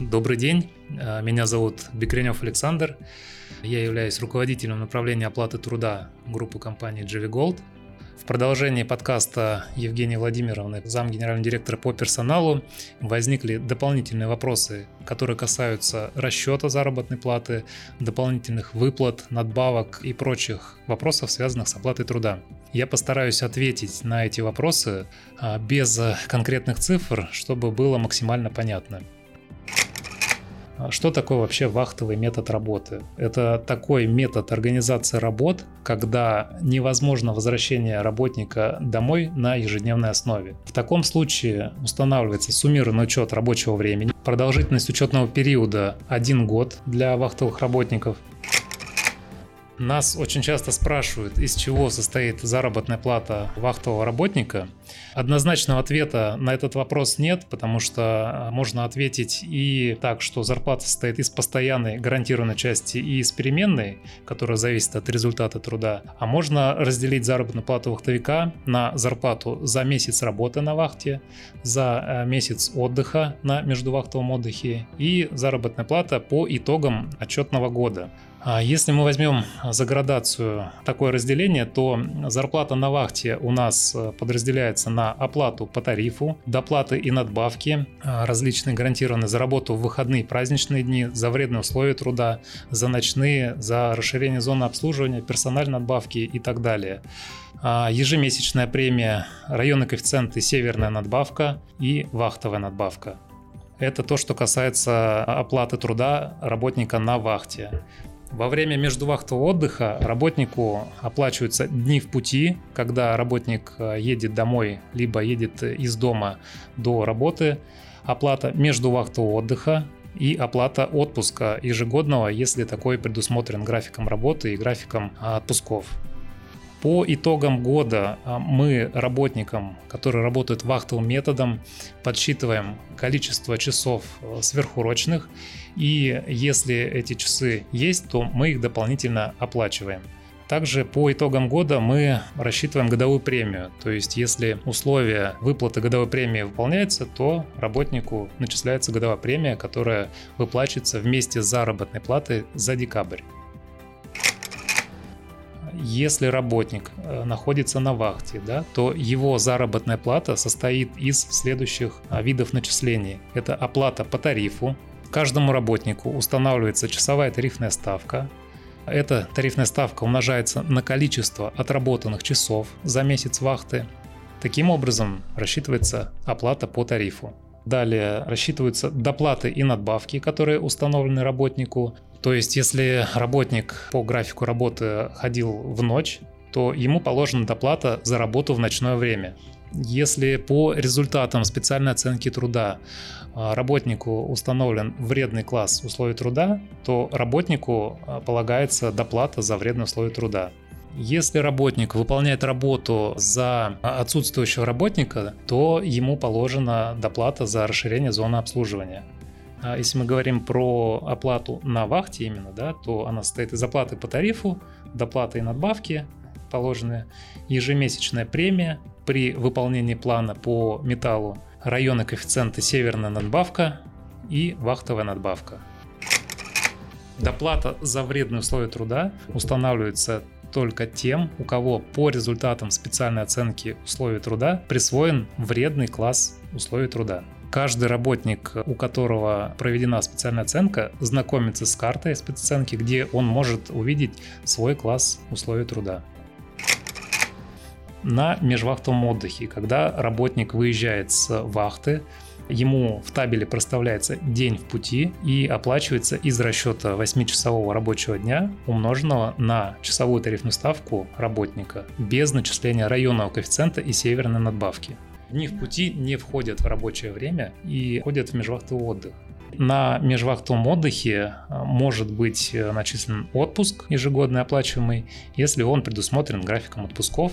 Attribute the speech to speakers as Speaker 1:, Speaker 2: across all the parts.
Speaker 1: Добрый день, э, меня зовут Бекренев Александр. Я являюсь руководителем направления оплаты труда группы компании GV Gold. В продолжении подкаста Евгении Владимировны, зам генерального директора по персоналу, возникли дополнительные вопросы, которые касаются расчета заработной платы, дополнительных выплат, надбавок и прочих вопросов, связанных с оплатой труда. Я постараюсь ответить на эти вопросы а, без конкретных цифр, чтобы было максимально понятно. А что такое вообще вахтовый метод работы? Это такой метод организации работ, когда невозможно возвращение работника домой на ежедневной основе. В таком случае устанавливается суммированный учет рабочего времени, продолжительность учетного периода 1 год для вахтовых работников, нас очень часто спрашивают, из чего состоит заработная плата вахтового работника. Однозначного ответа на этот вопрос нет, потому что а, можно ответить и так, что зарплата состоит из постоянной гарантированной части и из переменной, которая зависит от результата труда. А можно разделить заработную плату вахтовика на зарплату за месяц работы на вахте, за э, месяц отдыха на междувахтовом отдыхе и заработная плата по итогам отчетного года. А если мы возьмем за градацию такое разделение, то зарплата на вахте у нас э, подразделяется на оплату по тарифу, доплаты и надбавки, различные гарантированные за работу в выходные праздничные дни, за вредные условия труда, за ночные, за расширение зоны обслуживания, персональные надбавки и так далее. А ежемесячная премия, районный коэффициент и северная надбавка и вахтовая надбавка. Это то, что касается оплаты труда работника на вахте. Во время междувахтового отдыха работнику оплачиваются дни в пути, когда работник э, едет домой, либо едет из дома до работы, оплата междувахтового отдыха и оплата отпуска ежегодного, если такой предусмотрен графиком работы и графиком отпусков. По итогам года а, мы работникам, которые работают вахтовым методом, подсчитываем количество часов э, сверхурочных, и если эти часы есть, то мы их дополнительно оплачиваем. Также по итогам года мы рассчитываем годовую премию. То есть если условия выплаты годовой премии выполняются, то работнику начисляется годовая премия, которая выплачивается вместе с заработной платой за декабрь. Если работник э, находится на вахте, да, то его заработная плата состоит из следующих а, видов начислений. Это оплата по тарифу. Каждому работнику устанавливается часовая тарифная ставка. Эта тарифная ставка умножается на количество отработанных часов за месяц вахты. Таким образом рассчитывается оплата по тарифу. Далее рассчитываются доплаты и надбавки, которые установлены работнику. То есть, если работник по графику работы ходил в ночь, то ему положена доплата за работу в ночное время. Если по результатам специальной оценки труда а, работнику установлен вредный класс условий труда, то работнику а, полагается доплата за вредные условия труда. Если работник выполняет работу за отсутствующего работника, то ему положена доплата за расширение зоны обслуживания. А если мы говорим про оплату на вахте именно, да, то она состоит из оплаты по тарифу, доплаты и надбавки положены, ежемесячная премия при выполнении плана по металлу, районы коэффициенты северная надбавка и вахтовая надбавка. Доплата за вредные условия труда устанавливается только тем, у кого по результатам специальной оценки условий труда присвоен вредный класс условий труда. Каждый работник, у которого проведена специальная оценка, знакомится с картой спецоценки, где он может увидеть свой класс условий труда. На межвахтовом отдыхе, когда работник выезжает с вахты, ему в табеле проставляется день в пути и оплачивается из расчета 8-часового рабочего дня, умноженного на часовую тарифную ставку работника, без начисления районного коэффициента и северной надбавки. Дни в пути не входят в рабочее время и входят в межвахтовый отдых. На межвахтовом отдыхе а, может быть э, начислен отпуск ежегодный оплачиваемый, если он предусмотрен графиком отпусков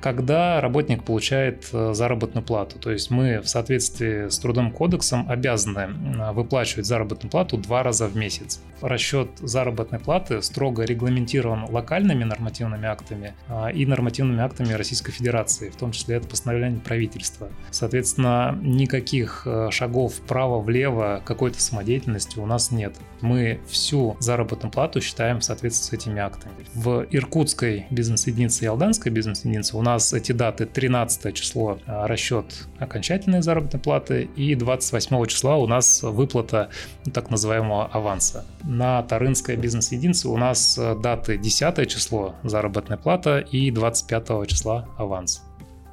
Speaker 1: когда работник получает э, заработную плату. То есть мы в соответствии с Трудовым кодексом обязаны выплачивать заработную плату два раза в месяц. Расчет заработной платы строго регламентирован локальными нормативными актами а, и нормативными актами Российской Федерации, в том числе это постановление правительства. Соответственно, никаких э, шагов вправо-влево какой-то самодеятельности у нас нет. Мы всю заработную плату считаем в соответствии с этими актами. В Иркутской бизнес-единице и Алданской бизнес-единице разница. У нас эти даты 13 число а, расчет окончательной заработной платы и 28 числа у нас выплата так называемого аванса. На Тарынской бизнес-единице у нас э, даты 10 число заработная плата и 25 числа аванс.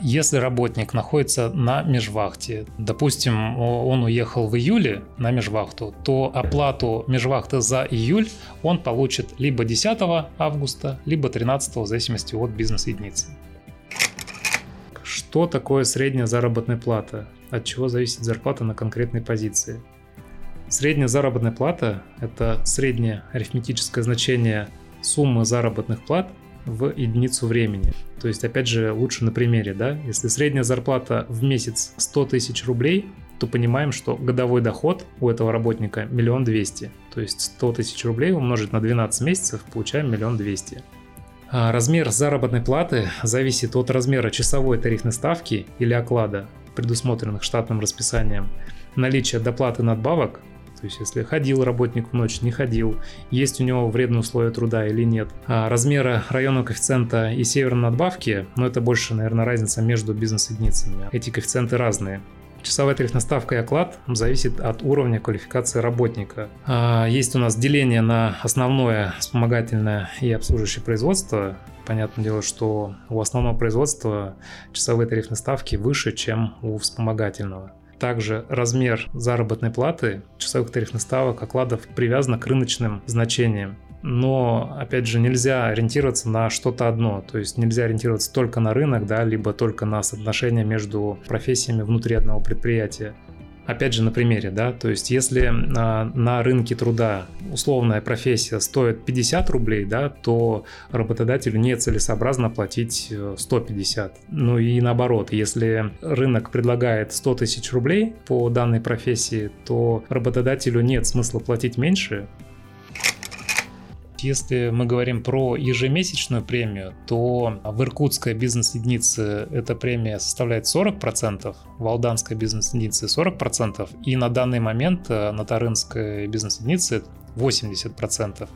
Speaker 1: Если работник находится на межвахте, допустим, он уехал в июле на межвахту, то оплату межвахты за июль он получит либо 10 августа, либо 13 в зависимости от бизнес-единицы. Что такое средняя заработная плата? От чего зависит зарплата на конкретной позиции? Средняя заработная плата – это среднее арифметическое значение суммы заработных плат в единицу времени. То есть, опять же, лучше на примере, да? Если средняя зарплата в месяц 100 тысяч рублей, то понимаем, что годовой доход у этого работника миллион двести. То есть 100 тысяч рублей умножить на 12 месяцев, получаем миллион двести. А размер заработной платы зависит от размера часовой тарифной ставки или оклада, предусмотренных штатным расписанием, наличия доплаты надбавок, то есть если ходил работник в ночь, не ходил, есть у него вредные условия труда или нет. А размера районного коэффициента и северной надбавки, но ну, это больше, наверное, разница между бизнес-единицами. Эти коэффициенты разные. Часовая тарифная ставка и оклад зависит от уровня квалификации работника. А, есть у нас деление на основное вспомогательное и обслуживающее производство. Понятное дело, что у основного производства часовые тарифные ставки выше, чем у вспомогательного. Также размер заработной платы часовых тарифных ставок окладов привязан к рыночным значениям но, опять же, нельзя ориентироваться на что-то одно, то есть нельзя ориентироваться только на рынок, да, либо только на соотношение между профессиями внутри одного предприятия. Опять же, на примере, да, то есть если на, на рынке труда условная профессия стоит 50 рублей, да, то работодателю нецелесообразно платить 150. Э, ну и наоборот, если рынок предлагает 100 тысяч рублей по данной профессии, то работодателю нет смысла платить меньше, если мы говорим про ежемесячную премию, то в Иркутской бизнес-единице эта премия составляет 40%, в Алданской бизнес-единице 40%, и на данный момент э, на Тарынской бизнес-единице 80%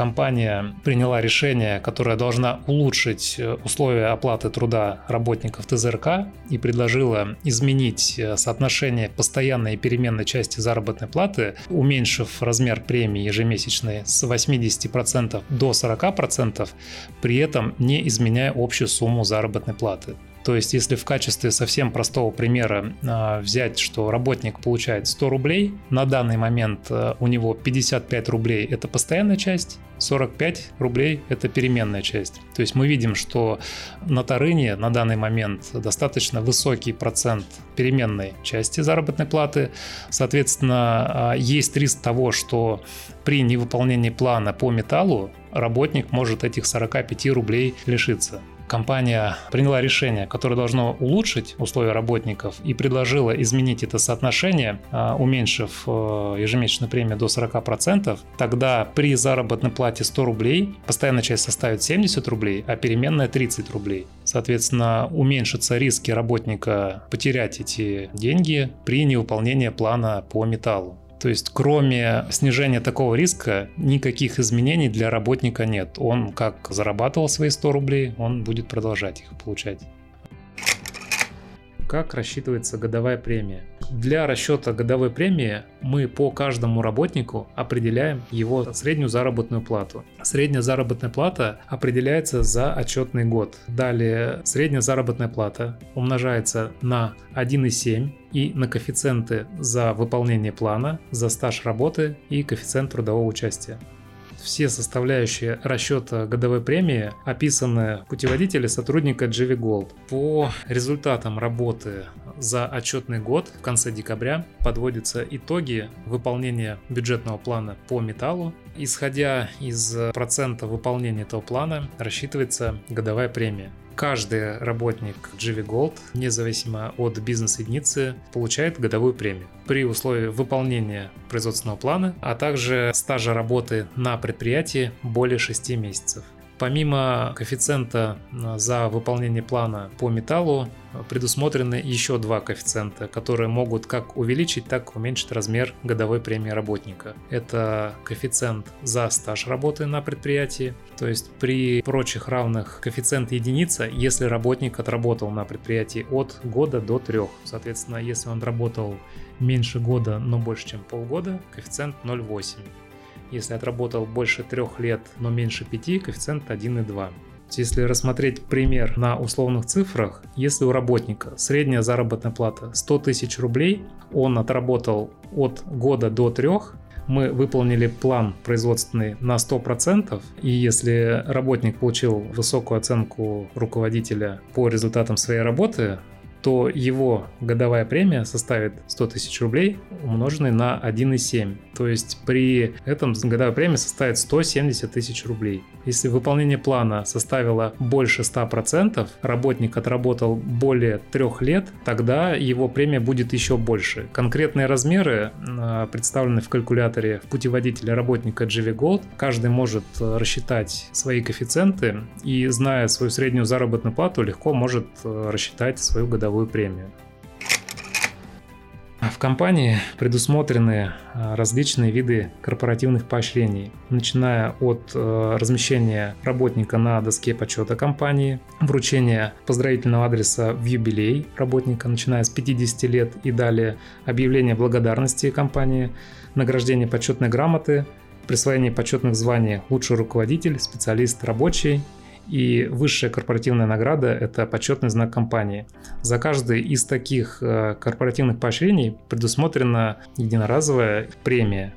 Speaker 1: компания приняла решение, которое должна улучшить э, условия оплаты труда работников ТЗРК и предложила изменить э, соотношение постоянной и переменной части заработной платы, уменьшив размер премии ежемесячной с 80% до 40%, при этом не изменяя общую сумму заработной платы. То есть, если в качестве совсем простого примера э, взять, что работник получает 100 рублей, на данный момент э, у него 55 рублей – это постоянная часть, 45 рублей – это переменная часть. То есть мы видим, что на Тарыне на данный момент достаточно высокий процент переменной части заработной платы. Соответственно, э, есть риск того, что при невыполнении плана по металлу работник может этих 45 рублей лишиться компания приняла решение, которое должно улучшить условия работников и предложила изменить это соотношение, а, уменьшив э, ежемесячную премию до 40%, тогда при заработной плате 100 рублей постоянная часть составит 70 рублей, а переменная 30 рублей. Соответственно, уменьшатся риски работника потерять эти деньги при невыполнении плана по металлу. То есть кроме снижения такого риска никаких изменений для работника нет. Он как зарабатывал свои 100 рублей, он будет продолжать их получать. Как рассчитывается годовая премия? Для расчета годовой премии мы по каждому работнику определяем его среднюю заработную плату. Средняя заработная плата определяется за отчетный год. Далее средняя заработная плата умножается на 1,7 и на коэффициенты за выполнение плана, за стаж работы и коэффициент трудового участия. Все составляющие расчета годовой премии описаны в путеводителе сотрудника GV Gold. По результатам работы за отчетный год в конце декабря подводятся итоги выполнения бюджетного плана по металлу. Исходя из процента выполнения этого плана рассчитывается годовая премия. Каждый работник GV Gold, независимо от бизнес-единицы, получает годовую премию при условии выполнения производственного плана, а также стажа работы на предприятии более 6 месяцев. Помимо коэффициента э, за выполнение плана по металлу, предусмотрены еще два коэффициента, которые могут как увеличить, так и уменьшить размер годовой премии работника. Это коэффициент за стаж работы на предприятии, то есть при прочих равных коэффициент единица, если работник отработал на предприятии от года до трех. Соответственно, если он работал меньше года, но больше, чем полгода, коэффициент 0,8. Если отработал больше трех лет, но меньше пяти, коэффициент 1,2. Если рассмотреть пример на условных цифрах, если у работника средняя заработная плата 100 тысяч рублей, он отработал от года до трех, мы выполнили план производственный на 100%, и если работник получил высокую оценку руководителя по результатам своей работы, то его годовая премия составит 100 тысяч рублей, умноженный на 1,7. То есть при этом годовая премия составит 170 тысяч рублей. Если выполнение плана составило больше 100%, работник отработал более трех лет, тогда его премия будет еще больше. Конкретные размеры а, представлены в калькуляторе в путеводителе работника GV Gold. Каждый может э, рассчитать свои коэффициенты и, зная свою среднюю заработную плату, легко может э, рассчитать свою годовую премию. В компании предусмотрены а, различные виды корпоративных поощрений, начиная от э, размещения работника на доске почета компании, вручения поздравительного адреса в юбилей работника, начиная с 50 лет и далее, объявление благодарности компании, награждение почетной грамоты, присвоение почетных званий лучший руководитель, специалист рабочий и высшая корпоративная награда – это почетный знак компании. За каждый из таких э, корпоративных поощрений предусмотрена единоразовая премия.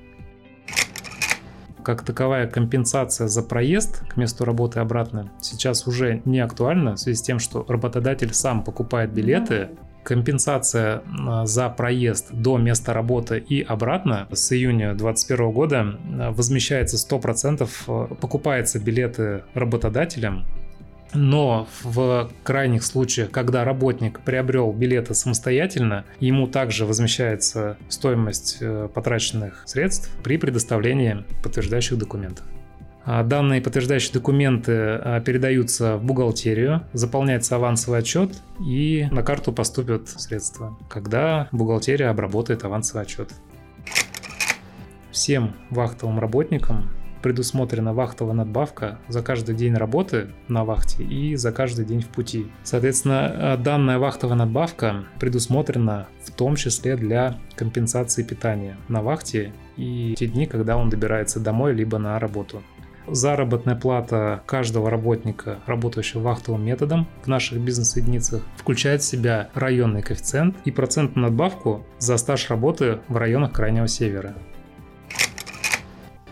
Speaker 1: Как таковая компенсация за проезд к месту работы обратно сейчас уже не актуальна в связи с тем, что работодатель сам покупает билеты Компенсация за проезд до места работы и обратно с июня 2021 года а, возмещается 100%, а, покупаются билеты работодателем, но в крайних случаях, когда работник приобрел билеты самостоятельно, ему также возмещается стоимость э, потраченных средств при предоставлении подтверждающих документов. А данные подтверждающие документы а, передаются в бухгалтерию, заполняется авансовый отчет и на карту поступят средства, когда бухгалтерия обработает авансовый отчет. Всем вахтовым работникам предусмотрена вахтовая надбавка за каждый день работы на вахте и за каждый день в пути. Соответственно, а, данная вахтовая надбавка предусмотрена в том числе для компенсации питания на вахте и те дни, когда он добирается домой либо на работу. Заработная плата каждого работника, работающего вахтовым методом в наших бизнес-единицах, включает в себя районный коэффициент и процентную надбавку за стаж работы в районах Крайнего Севера.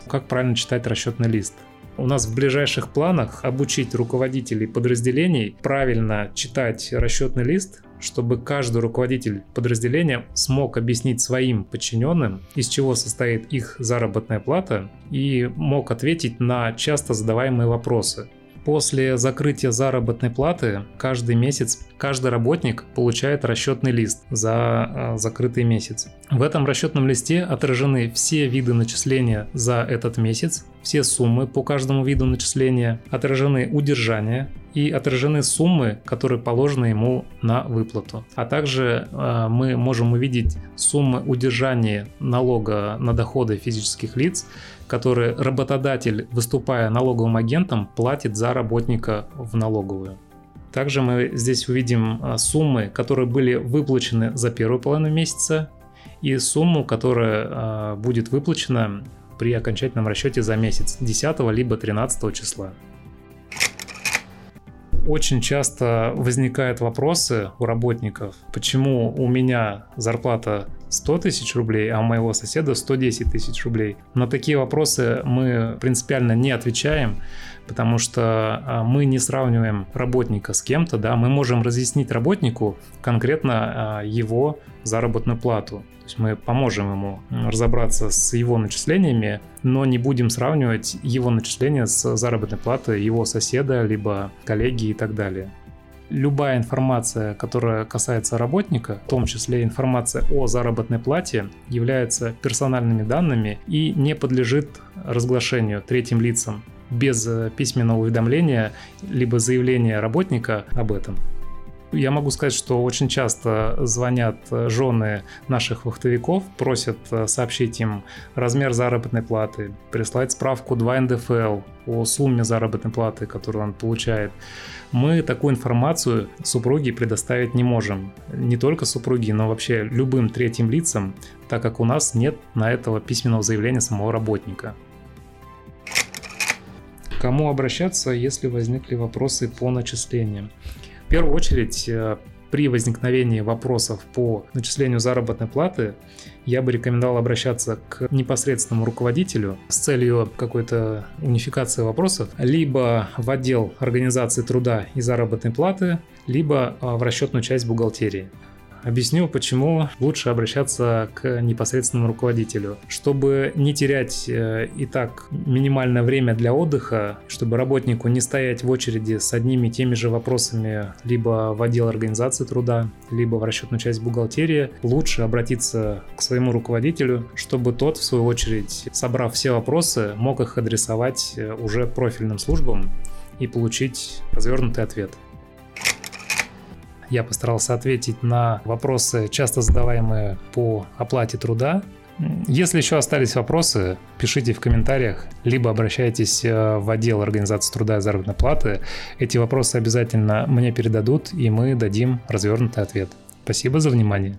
Speaker 1: Как правильно читать расчетный лист? У нас в ближайших планах обучить руководителей подразделений правильно читать расчетный лист, чтобы каждый руководитель подразделения смог объяснить своим подчиненным, из чего состоит их заработная плата, и мог ответить на часто задаваемые вопросы. После закрытия заработной платы каждый месяц каждый работник получает расчетный лист за э, закрытый месяц. В этом расчетном листе отражены все виды начисления за этот месяц, все суммы по каждому виду начисления, отражены удержания, и отражены суммы, которые положены ему на выплату. А также э, мы можем увидеть суммы удержания налога на доходы физических лиц, которые работодатель, выступая налоговым агентом, платит за работника в налоговую. Также мы здесь увидим э, суммы, которые были выплачены за первую половину месяца и сумму, которая э, будет выплачена при окончательном расчете за месяц 10 либо 13 числа очень часто возникают вопросы у работников, почему у меня зарплата 100 тысяч рублей, а у моего соседа 110 тысяч рублей. На такие вопросы мы принципиально не отвечаем, потому что а, мы не сравниваем работника с кем-то, да, мы можем разъяснить работнику конкретно а, его заработную плату. То есть мы поможем ему разобраться с его начислениями, но не будем сравнивать его начисления с заработной платой его соседа, либо коллеги и так далее. любая информация, которая касается работника, в том числе информация о заработной плате, является персональными данными и не подлежит разглашению третьим лицам без письменного уведомления либо заявления работника об этом. Я могу сказать, что очень часто звонят жены наших вахтовиков, просят э, сообщить им размер заработной платы, прислать справку 2 НДФЛ о сумме заработной платы, которую он получает. Мы такую информацию супруге предоставить не можем. Не только супруги, но вообще любым третьим лицам, так как у нас нет на этого письменного заявления самого работника. Кому обращаться, если возникли вопросы по начислениям? первую очередь, э, при возникновении вопросов по начислению заработной платы я бы рекомендовал обращаться к непосредственному руководителю с целью какой-то унификации вопросов, либо в отдел организации труда и заработной платы, либо э, в расчетную часть бухгалтерии. Объясню, почему лучше обращаться к непосредственному руководителю. Чтобы не терять э, и так минимальное время для отдыха, чтобы работнику не стоять в очереди с одними и теми же вопросами либо в отдел организации труда, либо в расчетную часть бухгалтерии, лучше обратиться к своему руководителю, чтобы тот, в свою очередь, собрав все вопросы, мог их адресовать э, уже профильным службам и получить развернутый ответ. Я постарался ответить на вопросы, часто задаваемые по оплате труда. Если еще остались вопросы, пишите в комментариях, либо обращайтесь э, в отдел организации труда и заработной платы. Эти вопросы обязательно мне передадут, и мы дадим развернутый ответ. Спасибо за внимание.